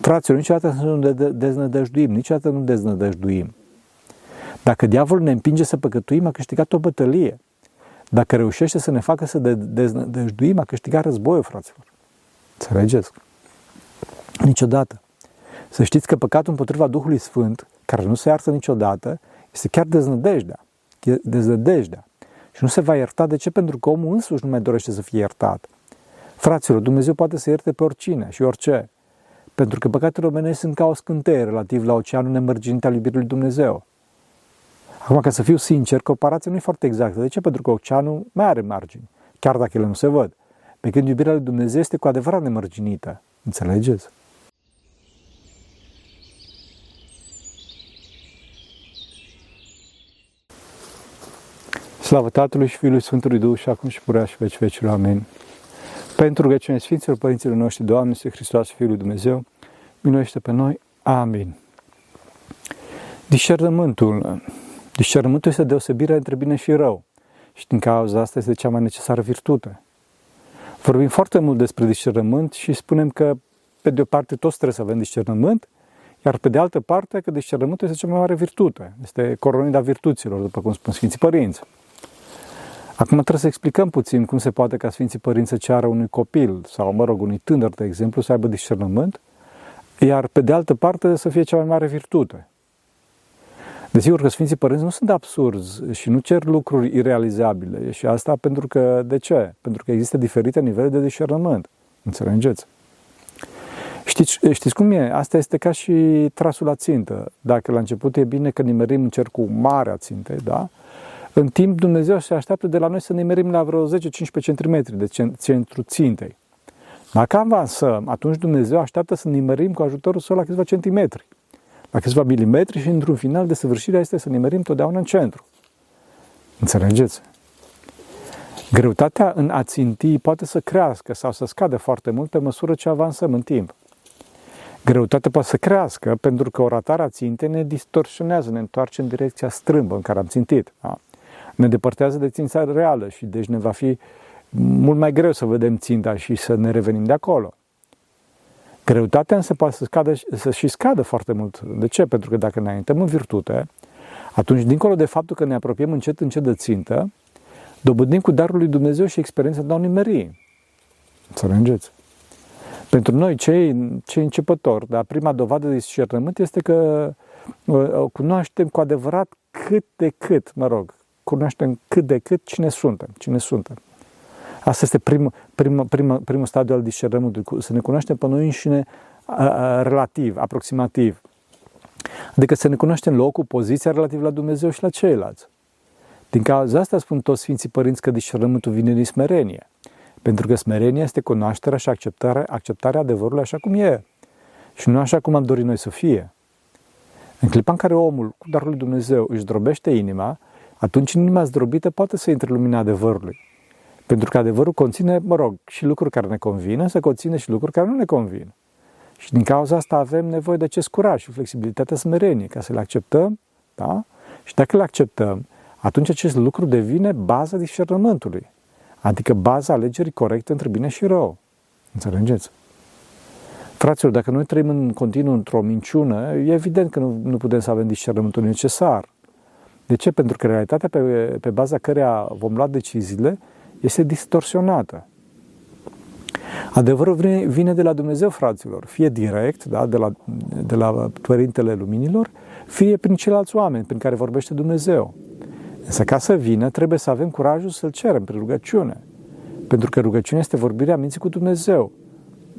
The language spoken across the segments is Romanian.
Fraților, niciodată să nu deznădăjduim, niciodată nu deznădăjduim. Dacă diavolul ne împinge să păcătuim, a câștigat o bătălie. Dacă reușește să ne facă să deznădăjduim, a câștigat războiul, fraților. Înțelegeți? Niciodată. Să știți că păcatul împotriva Duhului Sfânt, care nu se iartă niciodată, este chiar deznădejdea. Deznădejdea. Și nu se va ierta. De ce? Pentru că omul însuși nu mai dorește să fie iertat. Fraților, Dumnezeu poate să ierte pe oricine și orice. Pentru că păcatele omenești sunt ca o scânteie relativ la oceanul nemărginit al iubirii lui Dumnezeu. Acum, ca să fiu sincer, comparația nu e foarte exactă. De ce? Pentru că oceanul mai are margini, chiar dacă ele nu se văd. Pe când iubirea lui Dumnezeu este cu adevărat nemărginită. Înțelegeți? Slavă Tatălui și Fiului Sfântului Duh și acum și purea și veci vecilor. Amin. Pentru rugăciune Sfinților Părinților noștri, Doamne, este Hristos, Fiul lui Dumnezeu, minuiește pe noi. Amin. Discernământul. Discernământul este deosebirea între bine și rău. Și din cauza asta este cea mai necesară virtute. Vorbim foarte mult despre discernământ și spunem că, pe de o parte, toți trebuie să avem discernământ, iar pe de altă parte, că discernământul este cea mai mare virtute. Este coronida virtuților, după cum spun Sfinții Părinți. Acum trebuie să explicăm puțin cum se poate ca Sfinții Părinți să ceară unui copil sau, mă rog, unui tânăr, de exemplu, să aibă discernământ, iar pe de altă parte să fie cea mai mare virtute. Desigur că Sfinții Părinți nu sunt absurzi și nu cer lucruri irealizabile și asta pentru că, de ce? Pentru că există diferite nivele de discernământ. Înțelegeți? Știți, știți cum e? Asta este ca și trasul la țintă. Dacă la început e bine că nimerim în cercul mare a țintei, da? În timp, Dumnezeu se așteaptă de la noi să ne merim la vreo 10-15 cm de centru țintei. Dacă avansăm, atunci Dumnezeu așteaptă să nimerim cu ajutorul său la câțiva centimetri, la câțiva milimetri și într-un final de săvârșire este să nimerim totdeauna în centru. Înțelegeți? Greutatea în a ținti poate să crească sau să scadă foarte mult pe măsură ce avansăm în timp. Greutatea poate să crească pentru că o ratare a țintei ne distorsionează, ne întoarce în direcția strâmbă în care am țintit. Da? Ne depărtează de ținta reală și deci ne va fi mult mai greu să vedem ținta și să ne revenim de acolo. Greutatea însă poate să, scadă, să și scadă foarte mult. De ce? Pentru că dacă ne înaintăm în virtute, atunci, dincolo de faptul că ne apropiem încet, încet de țintă, dobândim cu darul lui Dumnezeu și experiența de a nimeri. Înțelegeți? Pentru noi, cei, cei începători, dar prima dovadă de discernământ este că uh, cunoaștem cu adevărat cât de cât, mă rog, cunoaștem cât de cât cine suntem, cine suntem. Asta este primul, primul, primul, primul stadiu al discernământului, să ne cunoaștem pe noi înșine relativ, aproximativ. Adică să ne cunoaștem locul, poziția relativ la Dumnezeu și la ceilalți. Din cauza asta spun toți Sfinții Părinți că discernământul vine din smerenie. Pentru că smerenia este cunoașterea și acceptarea, acceptarea adevărului așa cum e. Și nu așa cum am dorit noi să fie. În clipa în care omul, cu darul lui Dumnezeu, își drobește inima, atunci în inima zdrobită poate să intre lumina adevărului. Pentru că adevărul conține, mă rog, și lucruri care ne convin, să conține și lucruri care nu ne convin. Și din cauza asta avem nevoie de acest curaj și flexibilitatea smerenie, ca să le acceptăm, da? Și dacă le acceptăm, atunci acest lucru devine baza discernământului. Adică baza alegerii corecte între bine și rău. Înțelegeți? Fraților, dacă noi trăim în continuu într-o minciună, e evident că nu, nu putem să avem discernământul necesar. De ce? Pentru că realitatea pe, pe baza căreia vom lua deciziile este distorsionată. Adevărul vine, vine de la Dumnezeu, fraților, fie direct, da, de, la, de la Părintele Luminilor, fie prin ceilalți oameni prin care vorbește Dumnezeu. Însă ca să vină, trebuie să avem curajul să-L cerem prin rugăciune. Pentru că rugăciunea este vorbirea minții cu Dumnezeu.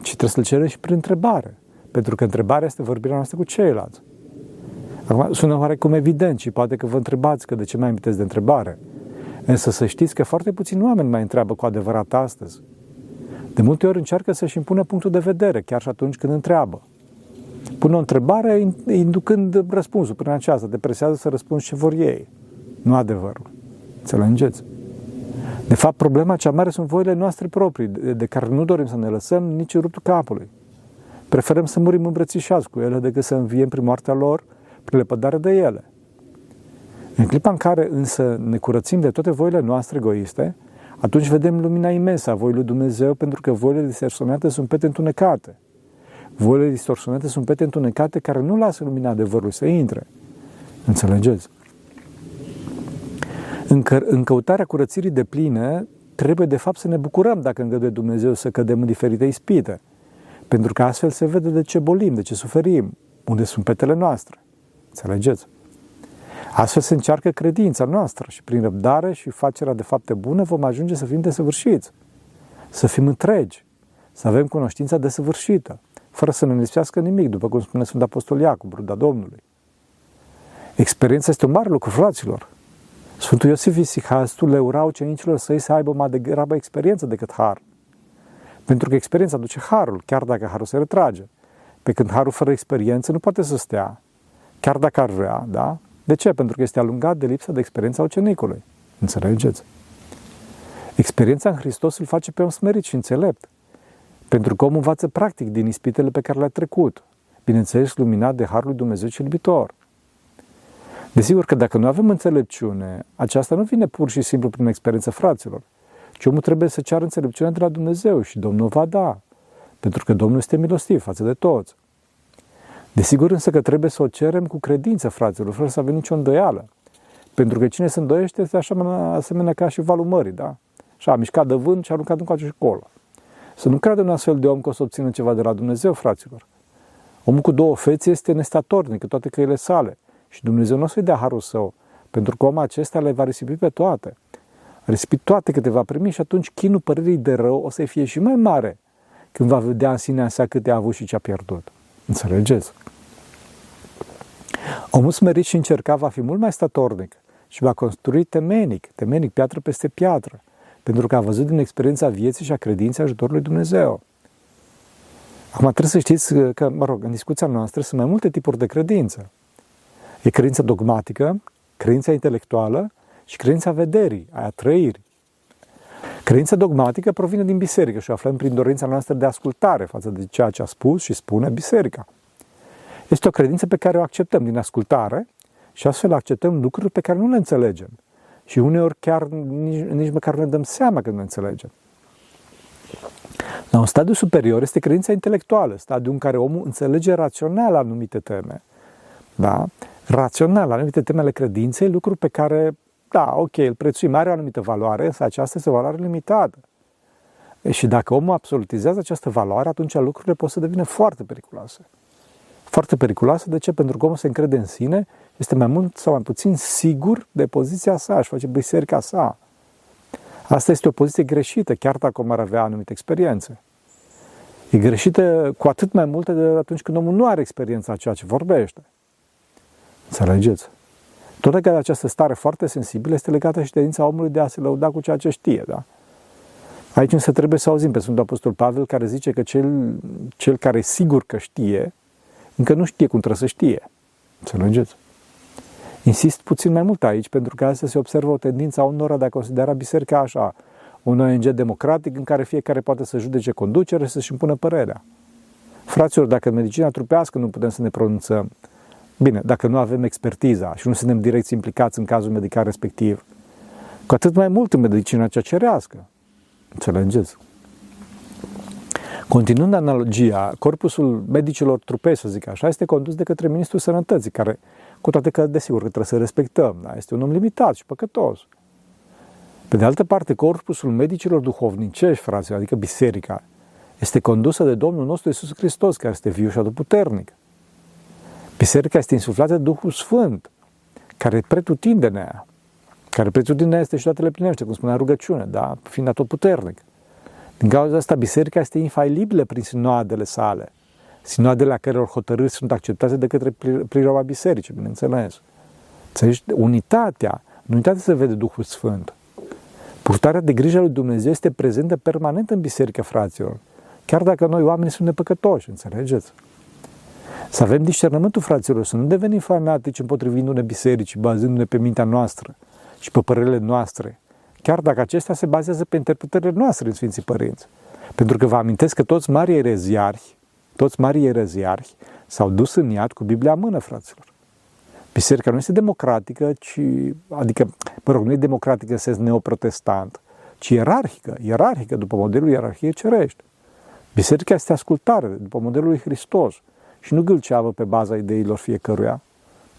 Și trebuie să-L cerem și prin întrebare. Pentru că întrebarea este vorbirea noastră cu ceilalți. Acum, sună oarecum evident și poate că vă întrebați că de ce mai amintesc de întrebare. Însă să știți că foarte puțini oameni mai întreabă cu adevărat astăzi. De multe ori încearcă să-și impună punctul de vedere, chiar și atunci când întreabă. Pune o întrebare inducând răspunsul prin aceasta, te presează să răspunzi ce vor ei, nu adevărul. Înțelegeți? De fapt, problema cea mare sunt voile noastre proprii, de care nu dorim să ne lăsăm nici ruptul capului. Preferăm să murim îmbrățișați cu ele decât să înviem prin moartea lor prin lepădare de ele. În clipa în care însă ne curățim de toate voile noastre egoiste, atunci vedem lumina imensă a voii lui Dumnezeu, pentru că voile distorsionate sunt pete întunecate. Voile distorsionate sunt pete întunecate care nu lasă lumina adevărului să intre. Înțelegeți? În, că, în căutarea curățirii de pline, trebuie de fapt să ne bucurăm dacă îngăduie Dumnezeu să cădem în diferite ispite. Pentru că astfel se vede de ce bolim, de ce suferim, unde sunt petele noastre. Înțelegeți? Astfel se încearcă credința noastră și prin răbdare și facerea de fapte bune vom ajunge să fim desăvârșiți, să fim întregi, să avem cunoștința desăvârșită, fără să ne lipsească nimic, după cum spune Sfântul Apostol Iacob, ruda Domnului. Experiența este un mare lucru, fraților. Sfântul Iosif Isihastul le ura ucenicilor săi să aibă mai degrabă experiență decât har. Pentru că experiența aduce harul, chiar dacă harul se retrage. Pe când harul fără experiență nu poate să stea, chiar dacă ar vrea, da? De ce? Pentru că este alungat de lipsa de experiență a ucenicului. Înțelegeți? Experiența în Hristos îl face pe om smerit și înțelept. Pentru că omul învață practic din ispitele pe care le-a trecut. Bineînțeles, luminat de Harul lui Dumnezeu cel iubitor. Desigur că dacă nu avem înțelepciune, aceasta nu vine pur și simplu prin experiență fraților, ci omul trebuie să ceară înțelepciune de la Dumnezeu și Domnul va da, pentru că Domnul este milostiv față de toți. Desigur însă că trebuie să o cerem cu credință, fraților, fără să avem nicio îndoială. Pentru că cine se îndoiește este așa asemenea ca și valul mării, da? Și a mișcat de vânt și a aruncat încoace și colo. Să nu credem un astfel de om că o să obțină ceva de la Dumnezeu, fraților. Omul cu două fețe este nestatornic toate căile sale și Dumnezeu nu o să-i dea harul său, pentru că omul acesta le va risipi pe toate. Risipi toate câte va primi și atunci chinul părerii de rău o să fie și mai mare când va vedea în sinea sa câte a avut și ce a pierdut. Înțelegeți? Omul smerit și încercat va fi mult mai statornic și va construi temenic, temenic, piatră peste piatră, pentru că a văzut din experiența vieții și a credinței ajutorului Dumnezeu. Acum trebuie să știți că, mă rog, în discuția noastră sunt mai multe tipuri de credință. E credința dogmatică, credința intelectuală și credința vederii, aia trăirii. Credința dogmatică provine din biserică și o aflăm prin dorința noastră de ascultare față de ceea ce a spus și spune biserica. Este o credință pe care o acceptăm din ascultare și astfel acceptăm lucruri pe care nu le înțelegem. Și uneori chiar nici, nici măcar nu ne dăm seama că nu le înțelegem. La un stadiu superior este credința intelectuală, stadiul în care omul înțelege rațional anumite teme. Da? Rațional anumite teme ale credinței, lucruri pe care, da, ok, îl prețuim, are o anumită valoare, însă aceasta este o valoare limitată. Și dacă omul absolutizează această valoare, atunci lucrurile pot să devină foarte periculoase foarte periculoasă. De ce? Pentru că omul se încrede în sine, este mai mult sau mai puțin sigur de poziția sa, își face biserica sa. Asta este o poziție greșită, chiar dacă om ar avea anumite experiențe. E greșită cu atât mai multe de atunci când omul nu are experiența a ceea ce vorbește. Înțelegeți? Tot legată această stare foarte sensibilă este legată și tendința omului de a se lăuda cu ceea ce știe, da? Aici însă trebuie să auzim pe Sfântul Apostol Pavel care zice că cel, cel care e sigur că știe, încă nu știe cum trebuie să știe. Înțelegeți? Insist puțin mai mult aici, pentru că astăzi se observă o tendință a unora de a considera biserica așa, un ONG democratic în care fiecare poate să judece conducere și să-și impună părerea. Fraților, dacă în medicina trupească nu putem să ne pronunțăm, bine, dacă nu avem expertiza și nu suntem direct implicați în cazul medical respectiv, cu atât mai mult în medicina cea cerească. Înțelegeți? Continuând analogia, corpusul medicilor trupei, să zic așa, este condus de către Ministrul Sănătății, care, cu toate că, desigur, că trebuie să respectăm, da? este un om limitat și păcătos. Pe de altă parte, corpusul medicilor duhovnicești, fraților, adică biserica, este condusă de Domnul nostru Isus Hristos, care este viu și puternic. Biserica este insuflată de Duhul Sfânt, care pretutindenea, care pretutindenea este și toate le plinește, cum spunea rugăciune, da? fiind atotputernic. Din cauza asta, biserica este infailibilă prin sinoadele sale. Sinoadele la căror hotărâri sunt acceptate de către priroba bisericii, bineînțeles. Înțelegi? Unitatea, în unitate se vede Duhul Sfânt. Purtarea de grijă lui Dumnezeu este prezentă permanent în biserică, fraților. Chiar dacă noi oamenii sunt nepăcătoși, înțelegeți? Să avem discernământul, fraților, să nu devenim fanatici împotrivindu-ne bisericii, bazându-ne pe mintea noastră și pe părerile noastre, chiar dacă acestea se bazează pe interpretările noastre în Sfinții Părinți. Pentru că vă amintesc că toți mari ereziarhi, toți mari ereziarhi s-au dus în iad cu Biblia în mână, fraților. Biserica nu este democratică, ci, adică, mă rog, nu e democratică în sens neoprotestant, ci ierarhică, ierarhică după modelul ierarhiei cerești. Biserica este ascultare, după modelul lui Hristos și nu gâlceavă pe baza ideilor fiecăruia.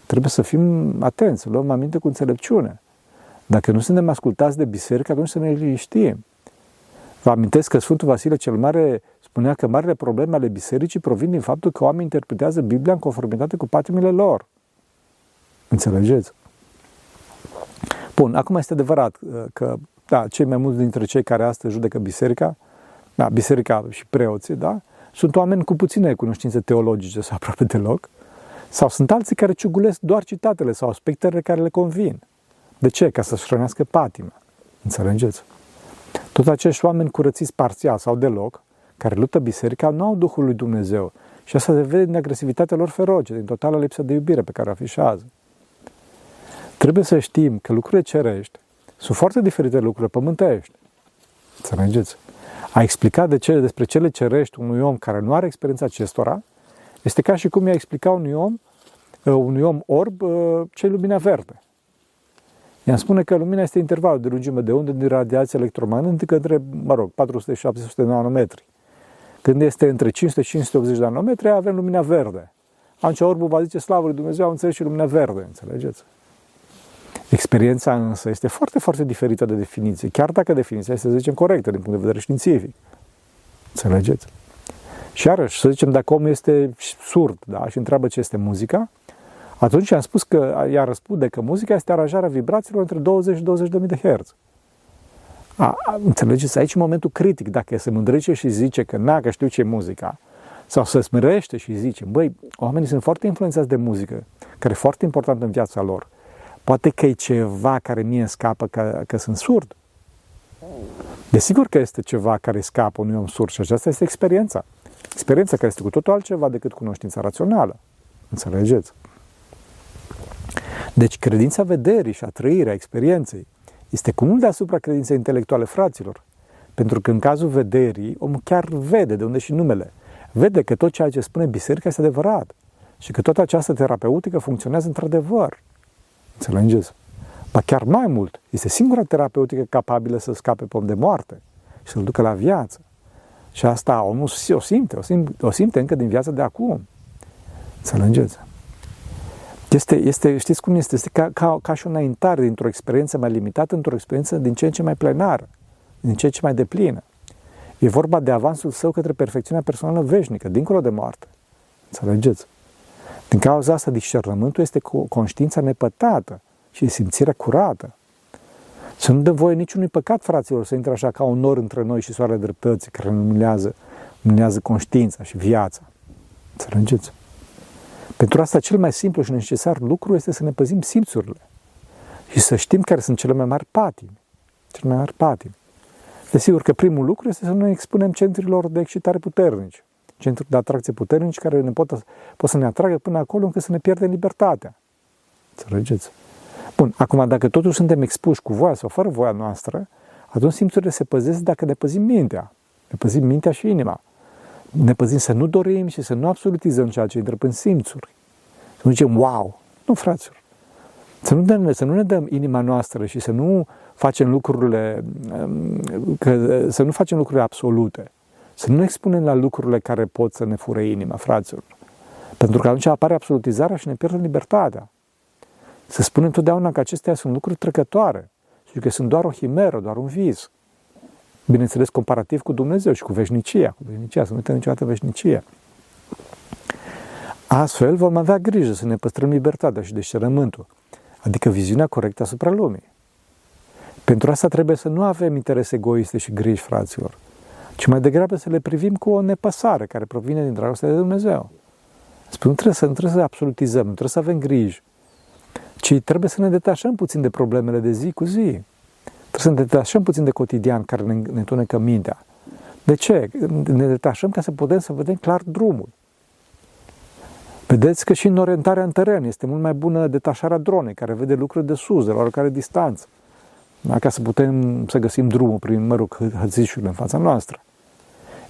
Trebuie să fim atenți, să luăm aminte cu înțelepciune. Dacă nu suntem ascultați de biserică, atunci să ne liniștim. Vă amintesc că Sfântul Vasile cel Mare spunea că marile probleme ale bisericii provin din faptul că oamenii interpretează Biblia în conformitate cu patimile lor. Înțelegeți? Bun, acum este adevărat uh, că da, cei mai mulți dintre cei care astăzi judecă biserica, da, biserica și preoții, da, sunt oameni cu puține cunoștințe teologice sau aproape deloc, sau sunt alții care ciugulesc doar citatele sau aspectele care le convin. De ce? Ca să-și hrănească patima. Înțelegeți? Tot acești oameni curățiți parțial sau deloc, care luptă biserica, nu au Duhul lui Dumnezeu. Și asta se vede din agresivitatea lor feroce, din totală lipsă de iubire pe care o afișează. Trebuie să știm că lucrurile cerești sunt foarte diferite de lucrurile pământești. Înțelegeți? A explica de ce, despre cele cerești unui om care nu are experiența acestora este ca și cum i-a explica unui om, uh, unui om orb uh, ce lumina verde. I-am spune că lumina este intervalul de lungime de undă din radiație electromagnetică între, mă rog, 400-700 de nanometri. Când este între 500 și 580 de nanometri, avem lumina verde. Atunci orbul va zice, slavă lui Dumnezeu, am înțeles și lumina verde, înțelegeți? Experiența însă este foarte, foarte diferită de definiție, chiar dacă definiția este, să zicem, corectă din punct de vedere științific. Înțelegeți? Și iarăși, să zicem, dacă omul este surd da, și întreabă ce este muzica, atunci am spus că ea răspunde că muzica este aranjarea vibrațiilor între 20 și 20 de herți. A, a, înțelegeți? Aici momentul critic, dacă se mândrește și zice că na, că știu ce e muzica, sau se smirește și zice, băi, oamenii sunt foarte influențați de muzică, care e foarte importantă în viața lor. Poate că e ceva care mie îmi scapă că, că sunt surd. Desigur că este ceva care scapă unui om surd și aceasta este experiența. Experiența care este cu totul altceva decât cunoștința rațională. Înțelegeți? Deci credința vederii și a trăirii, a experienței, este cu mult deasupra credinței intelectuale fraților. Pentru că în cazul vederii, omul chiar vede de unde și numele. Vede că tot ceea ce spune biserica este adevărat și că toată această terapeutică funcționează într-adevăr. Înțelegeți? Ba chiar mai mult, este singura terapeutică capabilă să scape pe om de moarte și să-l ducă la viață. Și asta omul o simte, o simte, o simte încă din viața de acum. Înțelegeți? Este, este, știți cum este? Este ca, ca, ca și o înaintare dintr-o experiență mai limitată într-o experiență din ce în ce mai plenară, din ce în ce mai deplină. E vorba de avansul său către perfecțiunea personală veșnică, dincolo de moarte. Înțelegeți? Din cauza asta, discernământul este cu conștiința nepătată și simțirea curată. Să nu dăm voie niciunui păcat, fraților, să intre așa ca un nor între noi și soarele dreptății, care numinează, numinează conștiința și viața. Înțelegeți? Pentru asta cel mai simplu și necesar lucru este să ne păzim simțurile și să știm care sunt cele mai mari patimi. Cele mai mari patimi. Desigur că primul lucru este să nu expunem centrilor de excitare puternici, centri de atracție puternici care ne pot, pot să ne atragă până acolo încât să ne pierdem libertatea. Înțelegeți? Bun, acum dacă totuși suntem expuși cu voia sau fără voia noastră, atunci simțurile se păzesc dacă ne păzim mintea. Ne păzim mintea și inima ne păzim să nu dorim și să nu absolutizăm ceea ce intră în simțuri. Să nu zicem, wow! Nu, fraților! Să nu, dăm, să nu ne dăm inima noastră și să nu facem lucrurile, um, că, să nu facem lucrurile absolute. Să nu expunem la lucrurile care pot să ne fure inima, fraților. Pentru că atunci apare absolutizarea și ne pierdem libertatea. Să spunem totdeauna că acestea sunt lucruri trecătoare și că sunt doar o himeră, doar un vis bineînțeles, comparativ cu Dumnezeu și cu veșnicia. Cu veșnicia, să nu uităm niciodată veșnicia. Astfel vom avea grijă să ne păstrăm libertatea și deșerământul, adică viziunea corectă asupra lumii. Pentru asta trebuie să nu avem interese egoiste și griji, fraților, ci mai degrabă să le privim cu o nepăsare care provine din dragostea de Dumnezeu. Spun, nu trebuie să, nu trebuie să absolutizăm, nu trebuie să avem griji, ci trebuie să ne detașăm puțin de problemele de zi cu zi. Trebuie să ne detașăm puțin de cotidian care ne, ne tunecă mintea. De ce? Ne detașăm ca să putem să vedem clar drumul. Vedeți că și în orientarea în teren este mult mai bună detașarea dronei, care vede lucruri de sus, de la oricare distanță. Da? Ca să putem să găsim drumul prin, mă rog, hățișurile în fața noastră.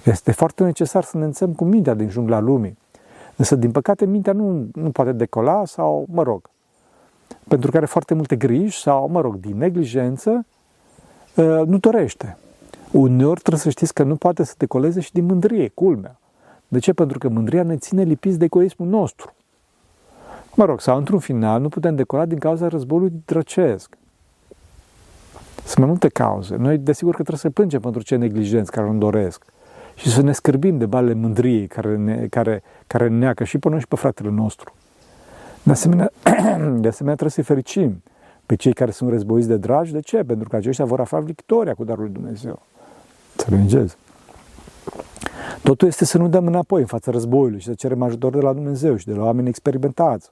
Este foarte necesar să ne înțem cu mintea din jungla lumii. Însă, din păcate, mintea nu, nu poate decola sau, mă rog, pentru că are foarte multe griji sau, mă rog, din neglijență, Uh, nu dorește. Uneori trebuie să știți că nu poate să te coleze și din mândrie, culmea. De ce? Pentru că mândria ne ține lipiți de egoismul nostru. Mă rog, sau într-un final nu putem decora din cauza războiului drăcesc. Sunt mai multe cauze. Noi, desigur că trebuie să plângem pentru cei neglijenți care nu doresc și să ne scârbim de balele mândriei care, ne, care, care neacă și pe noi și pe fratele nostru. De asemenea, de asemenea trebuie să-i fericim pe cei care sunt războiți de dragi. De ce? Pentru că aceștia vor afla victoria cu darul lui Dumnezeu. Înțelegeți? Totul este să nu dăm înapoi în fața războiului și să cerem ajutor de la Dumnezeu și de la oameni experimentați.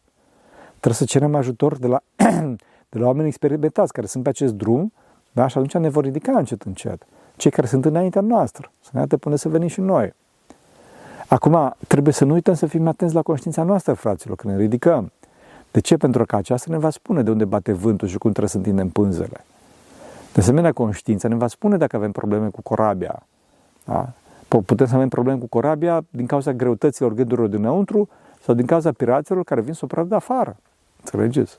Trebuie să cerem ajutor de la, de la oameni experimentați care sunt pe acest drum da? și atunci ne vor ridica încet încet. Cei care sunt înaintea noastră, să ne arate până să venim și noi. Acum, trebuie să nu uităm să fim atenți la conștiința noastră, fraților, când ne ridicăm. De ce? Pentru că aceasta ne va spune de unde bate vântul și cum trebuie să întindem pânzele. De asemenea, conștiința ne va spune dacă avem probleme cu corabia. Da? Putem să avem probleme cu corabia din cauza greutăților gândurilor dinăuntru sau din cauza piraților care vin să o de afară. Înțelegeți?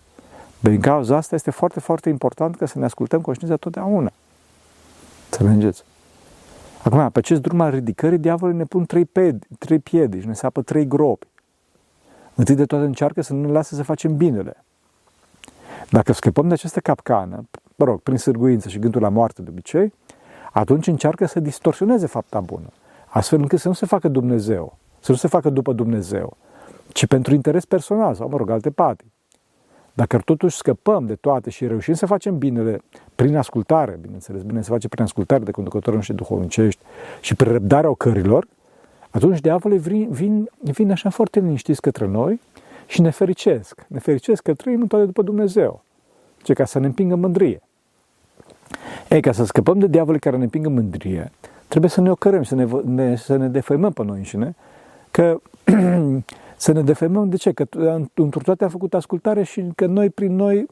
Din cauza asta este foarte, foarte important că să ne ascultăm conștiința totdeauna. Înțelegeți? Acum, pe acest drum al ridicării, diavolul ne pun trei, ped, trei piedici, ne sapă trei gropi. Întâi de toate încearcă să nu ne lasă să facem binele. Dacă scăpăm de această capcană, mă rog, prin sârguință și gândul la moarte de obicei, atunci încearcă să distorsioneze fapta bună, astfel încât să nu se facă Dumnezeu, să nu se facă după Dumnezeu, ci pentru interes personal sau, mă rog, alte pati. Dacă totuși scăpăm de toate și reușim să facem binele prin ascultare, bineînțeles, bine se face prin ascultare de conducătorii noștri duhovnicești și prin răbdarea ocărilor, atunci diavolul vin, vin, vin așa foarte liniștiți către noi și ne fericesc. Ne fericesc că trăim toate după Dumnezeu. Ce ca să ne împingă mândrie. Ei, ca să scăpăm de diavolul care ne împingă mândrie, trebuie să ne ocărăm, să ne, ne, să ne defăimăm pe noi înșine, că să ne defăimăm de ce? Că într toate a făcut ascultare și că noi prin noi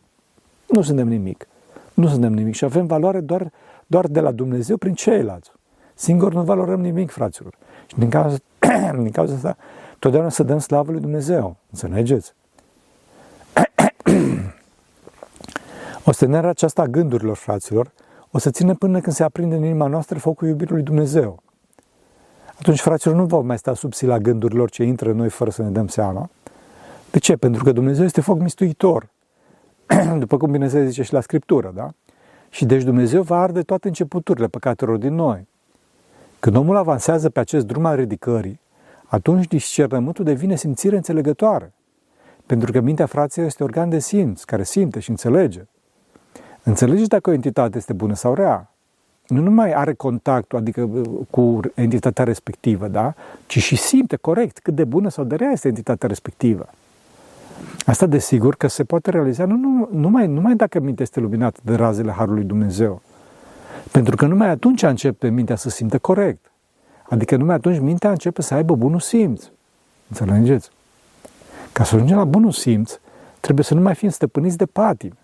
nu suntem nimic. Nu suntem nimic și avem valoare doar, doar de la Dumnezeu prin ceilalți. Singur nu valorăm nimic, fraților. Și din cauza, din cauza asta, totdeauna să dăm slavă lui Dumnezeu. Înțelegeți? Ostenerea aceasta a gândurilor, fraților, o să țină până când se aprinde în inima noastră focul iubirii lui Dumnezeu. Atunci, fraților, nu vom mai sta sub sila gândurilor ce intră în noi fără să ne dăm seama. De ce? Pentru că Dumnezeu este foc mistuitor. După cum bine se zice și la Scriptură, da? Și deci Dumnezeu va arde toate începuturile păcatelor din noi. Când omul avansează pe acest drum al ridicării, atunci discernământul devine simțire înțelegătoare. Pentru că mintea fraților este organ de simț, care simte și înțelege. Înțelegeți dacă o entitate este bună sau rea. Nu numai are contactul, adică cu entitatea respectivă, da? ci și simte corect cât de bună sau de rea este entitatea respectivă. Asta desigur că se poate realiza nu, nu, numai, numai dacă mintea este luminată de razele Harului Dumnezeu. Pentru că numai atunci începe mintea să simte corect. Adică numai atunci mintea începe să aibă bunul simț. Înțelegeți? Ca să ajungem la bunul simț, trebuie să nu mai fim stăpâniți de patimi.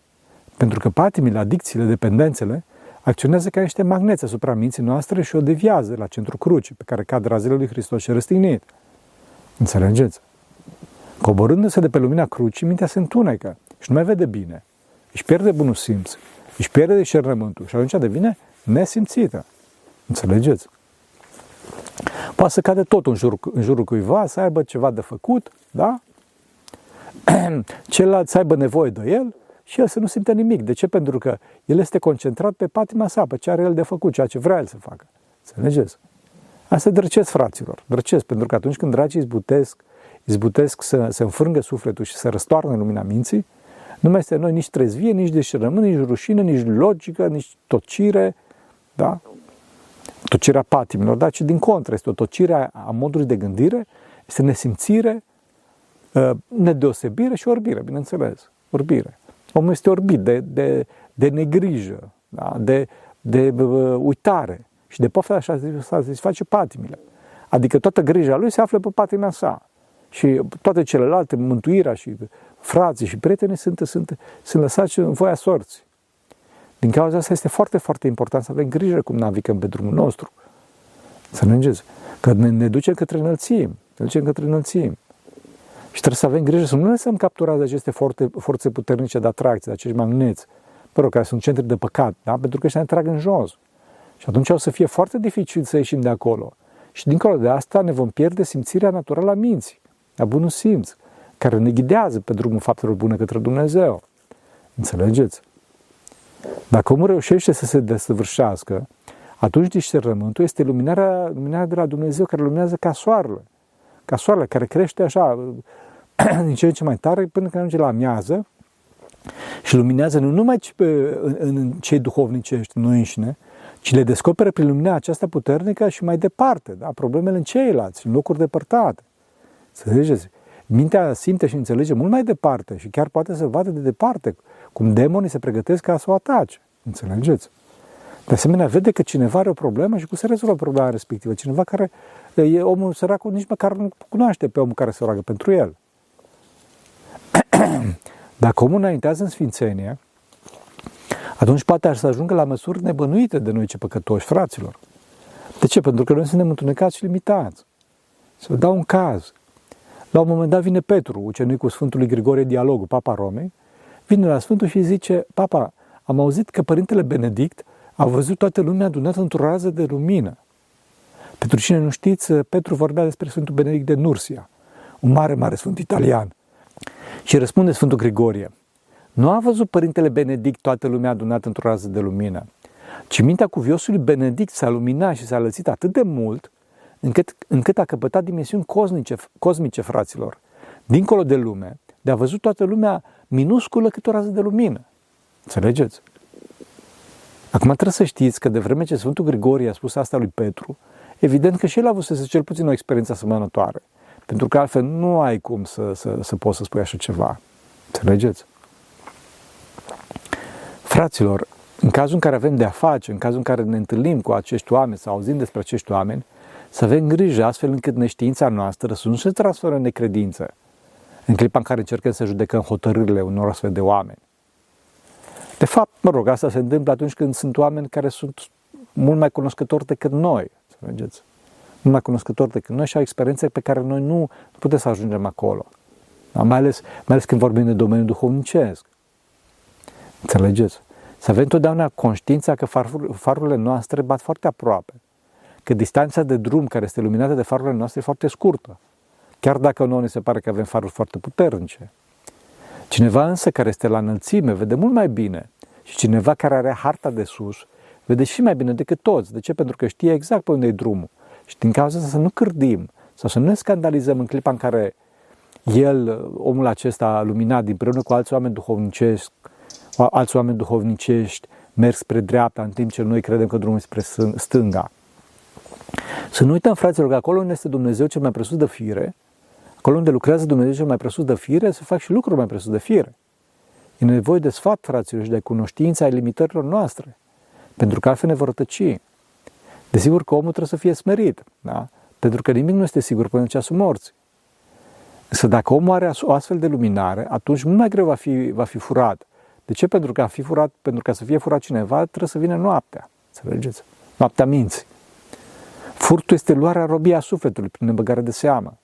Pentru că patimile, adicțiile, dependențele acționează ca niște magneți asupra minții noastre și o deviază la centru crucii pe care cad razele lui Hristos și răstignit. Înțelegeți? Coborându-se de pe lumina crucii, mintea se întunecă și nu mai vede bine. Își pierde bunul simț, își pierde discernământul și atunci devine nesimțită. Înțelegeți? Poate să cade tot în jurul, în jurul cuiva, să aibă ceva de făcut, da? Celălalt să aibă nevoie de el și el să nu simte nimic. De ce? Pentru că el este concentrat pe patima sa, pe ce are el de făcut, ceea ce vrea el să facă. Înțelegeți? Asta drăcesc, fraților. Drăcesc, pentru că atunci când dragii izbutesc, izbutesc să se înfrângă sufletul și să răstoarnă lumina minții, nu mai este noi nici trezvie, nici deșerământ, nici rușine, nici logică, nici tocire, da? Tocirea patimilor, da? Ci din contră, este o tocire a modului de gândire, este nesimțire, ă, nedeosebire și orbire, bineînțeles, orbire. Omul este orbit de, de, de negrijă, da? de, de uh, uitare și de pofta așa să face patimile. Adică toată grija lui se află pe patima sa. Și toate celelalte, mântuirea și frații și prietenii sunt, sunt, sunt lăsați în voia sorții. Din cauza asta este foarte, foarte important să avem grijă cum navigăm pe drumul nostru. Să ne îngeți. Că ne, ne ducem către înălțim. Ne ducem către înălțim. Și trebuie să avem grijă să nu ne lăsăm capturați de aceste forțe, forțe puternice de atracție, de acești magneți, mă rog, care sunt centri de păcat, da? pentru că ăștia ne trag în jos. Și atunci o să fie foarte dificil să ieșim de acolo. Și dincolo de asta ne vom pierde simțirea naturală a minții, a bunul simț, care ne ghidează pe drumul faptelor bune către Dumnezeu. Înțelegeți? Dacă omul reușește să se desăvârșească, atunci discernământul este luminarea, luminarea de la Dumnezeu care luminează ca soarele. Ca soarele care crește așa din ce în ce mai tare până când ajunge la amiază și luminează nu numai în, în cei duhovnicești, noi înșine, ci le descoperă prin lumina aceasta puternică și mai departe, da? problemele în ceilalți, în locuri depărtate. Înțelegeți? Mintea simte și înțelege mult mai departe și chiar poate să vadă de departe cum demonii se pregătesc ca să o atace. Înțelegeți? De asemenea, vede că cineva are o problemă și cum se rezolvă problema respectivă. Cineva care e omul săracul nici măcar nu cunoaște pe omul care se roagă pentru el. Dacă omul înaintează în sfințenie, atunci poate să ajungă la măsuri nebănuite de noi ce păcătoși, fraților. De ce? Pentru că noi suntem întunecați și limitați. Să vă dau un caz. La un moment dat vine Petru, ucenicul Sfântului Grigorie Dialogul, Papa Romei, vine la Sfântul și zice, Papa, am auzit că Părintele Benedict a văzut toată lumea adunată într-o rază de lumină. Pentru cine nu știți, Petru vorbea despre Sfântul Benedict de Nursia, un mare, mare sfânt italian. Și răspunde Sfântul Grigorie, nu a văzut Părintele Benedict toată lumea adunată într-o rază de lumină, ci mintea cuviosului Benedict s-a luminat și s-a lățit atât de mult, încât, încât a căpătat dimensiuni cosmice, cosmice, fraților, dincolo de lume, de a văzut toată lumea minusculă cât o rază de lumină. Înțelegeți? Acum trebuie să știți că de vreme ce Sfântul Grigorie a spus asta lui Petru, evident că și el a avut să cel puțin o experiență asemănătoare. Pentru că altfel nu ai cum să, să, să poți să spui așa ceva. Înțelegeți? Fraților, în cazul în care avem de-a face, în cazul în care ne întâlnim cu acești oameni sau auzim despre acești oameni, să avem grijă astfel încât neștiința noastră să nu se transferă în necredință, în clipa în care încercăm să judecăm hotărârile unor astfel de oameni. De fapt, mă rog, asta se întâmplă atunci când sunt oameni care sunt mult mai cunoscători decât noi, înțelegeți? Mult mai cunoscători decât noi și au experiențe pe care noi nu putem să ajungem acolo. Da? Mai, ales, mai ales când vorbim de domeniul duhovnicesc. Înțelegeți? Să avem întotdeauna conștiința că farurile noastre bat foarte aproape. Că distanța de drum care este luminată de farurile noastre e foarte scurtă. Chiar dacă nouă ne se pare că avem faruri foarte puternice. Cineva însă care este la înălțime vede mult mai bine și cineva care are harta de sus vede și mai bine decât toți. De ce? Pentru că știe exact pe unde e drumul. Și din cauza asta să nu cârdim sau să nu ne scandalizăm în clipa în care el, omul acesta luminat, împreună cu alți oameni duhovnicești, alți oameni duhovnicești, merg spre dreapta, în timp ce noi credem că drumul spre stânga. Să nu uităm, fraților, că acolo unde este Dumnezeu cel mai presus de fire, Acolo unde lucrează Dumnezeu cel mai presus de fire, se fac și lucruri mai presus de fire. E nevoie de sfat, fraților, și de cunoștință ai limitărilor noastre, pentru că altfel ne vor tăci. Desigur că omul trebuie să fie smerit, da? pentru că nimic nu este sigur până în ceasul morții. Însă dacă omul are o astfel de luminare, atunci mult mai greu va fi, va fi furat. De ce? Pentru că a fi furat, pentru ca să fie furat cineva, trebuie să vină noaptea. Înțelegeți? Noaptea minții. Furtul este luarea robia sufletului prin nebăgare de seamă.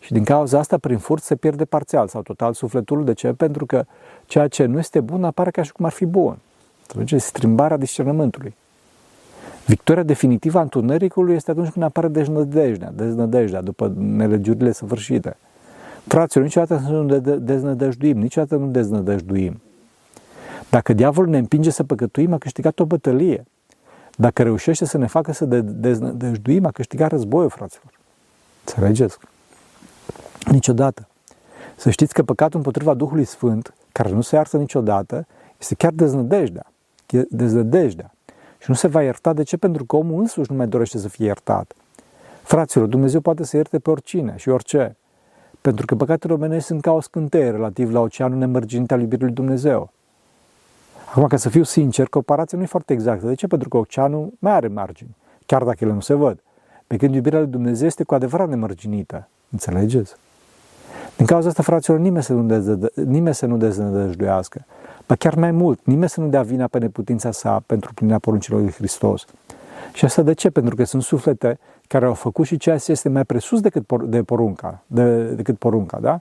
Și din cauza asta, prin furt, se pierde parțial sau total sufletul. De ce? Pentru că ceea ce nu este bun apare ca și cum ar fi bun. Înțelegeți? Strimbarea discernământului. Victoria definitivă a întunericului este atunci când apare deznădejdea, deznădejdea după nelegiurile săvârșite. Fraților, niciodată să nu deznădăjduim, niciodată nu deznădăjduim. Dacă diavolul ne împinge să păcătuim, a câștigat o bătălie. Dacă reușește să ne facă să deznădăjduim, a câștigat războiul, fraților. Înțelegeți? Niciodată. Să știți că păcatul împotriva Duhului Sfânt, care nu se iartă niciodată, este chiar deznădejdea. Deznădejdea. Și nu se va ierta. De ce? Pentru că omul însuși nu mai dorește să fie iertat. Fraților, Dumnezeu poate să ierte pe oricine și orice. Pentru că păcatele omenești sunt ca o scânteie relativ la oceanul nemărginit al iubirii lui Dumnezeu. Acum, ca să fiu sincer, comparația nu e foarte exactă. De ce? Pentru că oceanul mai are margini, chiar dacă ele nu se văd. Pe când iubirea lui Dumnezeu este cu adevărat nemărginită. Înțelegeți? Din cauza asta, fraților, nimeni să nu, deză, nimeni să nu deznădăjduiască. Ba chiar mai mult, nimeni să nu dea vina pe neputința sa pentru plinirea poruncilor lui Hristos. Și asta de ce? Pentru că sunt suflete care au făcut și ceea ce este mai presus decât, por- de porunca, de, decât porunca, da?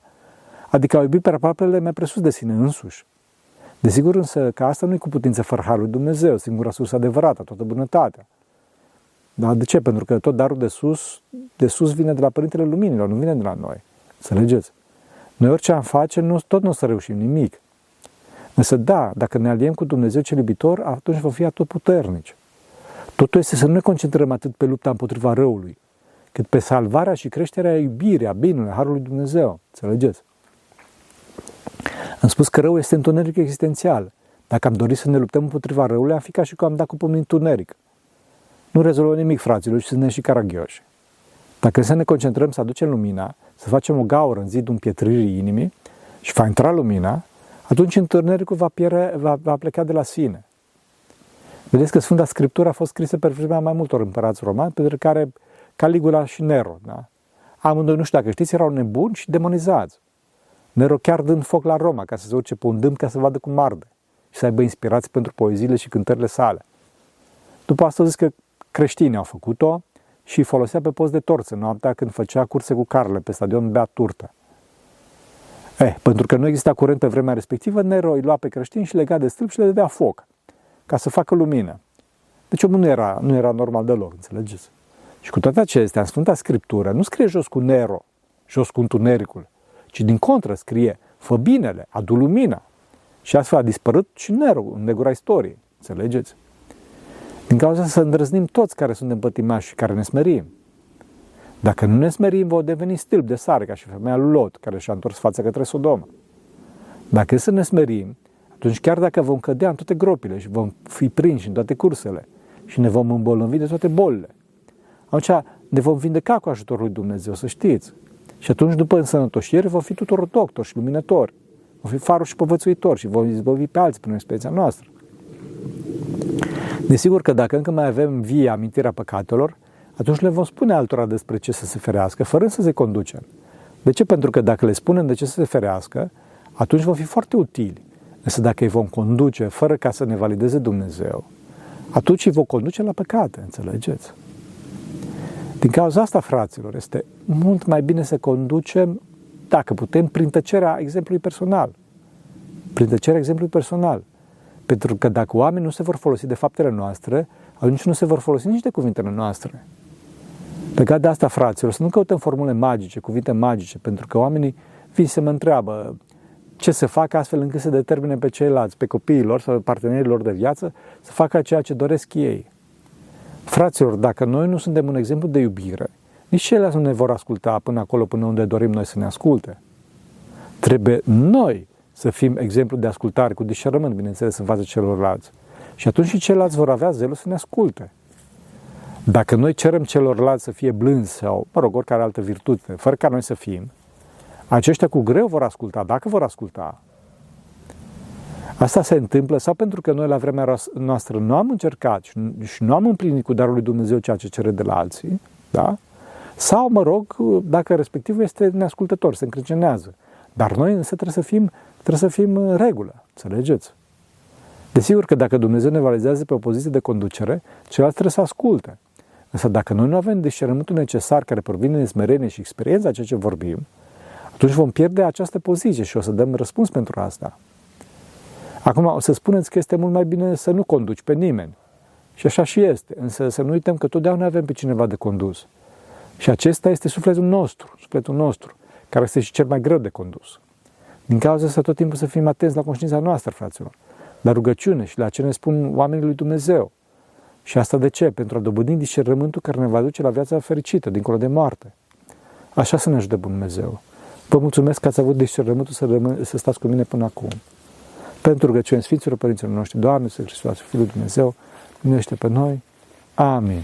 Adică au iubit pe aproapele mai presus de sine însuși. Desigur însă că asta nu e cu putință fără Harul Dumnezeu, singura sursă adevărată, toată bunătatea. Da? De ce? Pentru că tot darul de sus, de sus vine de la Părintele Luminilor, nu vine de la noi. Înțelegeți? Noi orice am face, nu, tot nu o să reușim nimic. Însă da, dacă ne aliem cu Dumnezeu cel iubitor, atunci vom fi atot puternici. Totul este să nu ne concentrăm atât pe lupta împotriva răului, cât pe salvarea și creșterea iubirii, a binului, harului Dumnezeu. Înțelegeți? Am spus că răul este întuneric existențial. Dacă am dorit să ne luptăm împotriva răului, am fi ca și cum am dat cu pământ întuneric. Nu rezolvă nimic, fraților, și suntem și caragioși. Dacă să ne concentrăm să aducem lumina, să facem o gaură în zidul împietririi inimii și va intra lumina, atunci întunericul va, piere, va, va pleca de la sine. Vedeți că Sfânta Scriptură a fost scrisă pe vremea mai multor împărați romani, pentru care Caligula și Nero, da? Amândoi, nu știu dacă știți, erau nebuni și demonizați. Nero chiar dând foc la Roma ca să se urce pe un dâm ca să vadă cum arde și să aibă inspirații pentru poeziile și cântările sale. După asta zis că creștinii au făcut-o și folosea pe post de torță noaptea când făcea curse cu carle pe stadion Bea Turtă. Eh, pentru că nu exista curent pe vremea respectivă, Nero îi lua pe creștini și lega de stâlp și le dădea foc, ca să facă lumină. Deci omul nu era, nu era normal deloc, înțelegeți? Și cu toate acestea, în Sfânta Scriptură, nu scrie jos cu Nero, jos cu întunericul, ci din contră scrie, fă binele, adu lumina. Și astfel a dispărut și Nero în negura istoriei, înțelegeți? Din cauza să îndrăznim toți care suntem pătimași și care ne smerim. Dacă nu ne smerim, vom deveni stâlp de sare, ca și femeia lui Lot, care și-a întors fața către Sodoma. Dacă să ne smerim, atunci chiar dacă vom cădea în toate gropile și vom fi prinși în toate cursele și ne vom îmbolnăvi de toate bolile, atunci ne vom vindeca cu ajutorul lui Dumnezeu, să știți. Și atunci, după însănătoșire, vom fi tuturor doctori și luminători. Vom fi faruri și povățuitori și vom izbăvi pe alții prin experiența noastră. Desigur că dacă încă mai avem vie amintirea păcatelor, atunci le vom spune altora despre ce să se ferească, fără să se conducem. De ce? Pentru că dacă le spunem de ce să se ferească, atunci vom fi foarte utili. Însă dacă îi vom conduce fără ca să ne valideze Dumnezeu, atunci îi vom conduce la păcate, înțelegeți? Din cauza asta, fraților, este mult mai bine să conducem, dacă putem, prin tăcerea exemplului personal. Prin tăcerea exemplului personal. Pentru că dacă oamenii nu se vor folosi de faptele noastre, atunci nu se vor folosi nici de cuvintele noastre. Legat de asta, fraților, să nu căutăm formule magice, cuvinte magice, pentru că oamenii vin să mă întreabă ce să facă astfel încât să determine pe ceilalți, pe copiilor sau partenerilor de viață, să facă ceea ce doresc ei. Fraților, dacă noi nu suntem un exemplu de iubire, nici ceilalți nu ne vor asculta până acolo, până unde dorim noi să ne asculte. Trebuie noi să fim exemplu de ascultare, cu discernământ, bineînțeles, în fața celorlalți. Și atunci și ceilalți vor avea zelul să ne asculte. Dacă noi cerem celorlalți să fie blânzi sau, mă rog, oricare altă virtute, fără ca noi să fim, aceștia cu greu vor asculta, dacă vor asculta. Asta se întâmplă sau pentru că noi la vremea noastră nu am încercat și nu am împlinit cu darul lui Dumnezeu ceea ce cere de la alții, da? Sau, mă rog, dacă respectivul este neascultător, se încrâncenează. Dar noi însă trebuie să fim, trebuie să fim în regulă, înțelegeți? Desigur că dacă Dumnezeu ne validează pe o poziție de conducere, celălalt trebuie să asculte. Însă dacă noi nu avem discernământul necesar care provine din smerenie și experiența ceea ce vorbim, atunci vom pierde această poziție și o să dăm răspuns pentru asta. Acum o să spuneți că este mult mai bine să nu conduci pe nimeni. Și așa și este. Însă să nu uităm că totdeauna avem pe cineva de condus. Și acesta este sufletul nostru, sufletul nostru, care este și cel mai greu de condus. Din cauza asta tot timpul să fim atenți la conștiința noastră, fraților, la rugăciune și la ce ne spun oamenii lui Dumnezeu. Și asta de ce? Pentru a dobândi discernământul care ne va duce la viața fericită, dincolo de moarte. Așa să ne ajute Bun Dumnezeu. Vă mulțumesc că ați avut discernământul să, rămân, să stați cu mine până acum. Pentru rugăciuni Sfinților Părinților noștri, Doamne, să Hristos, Fiul Dumnezeu, minește pe noi. Amin.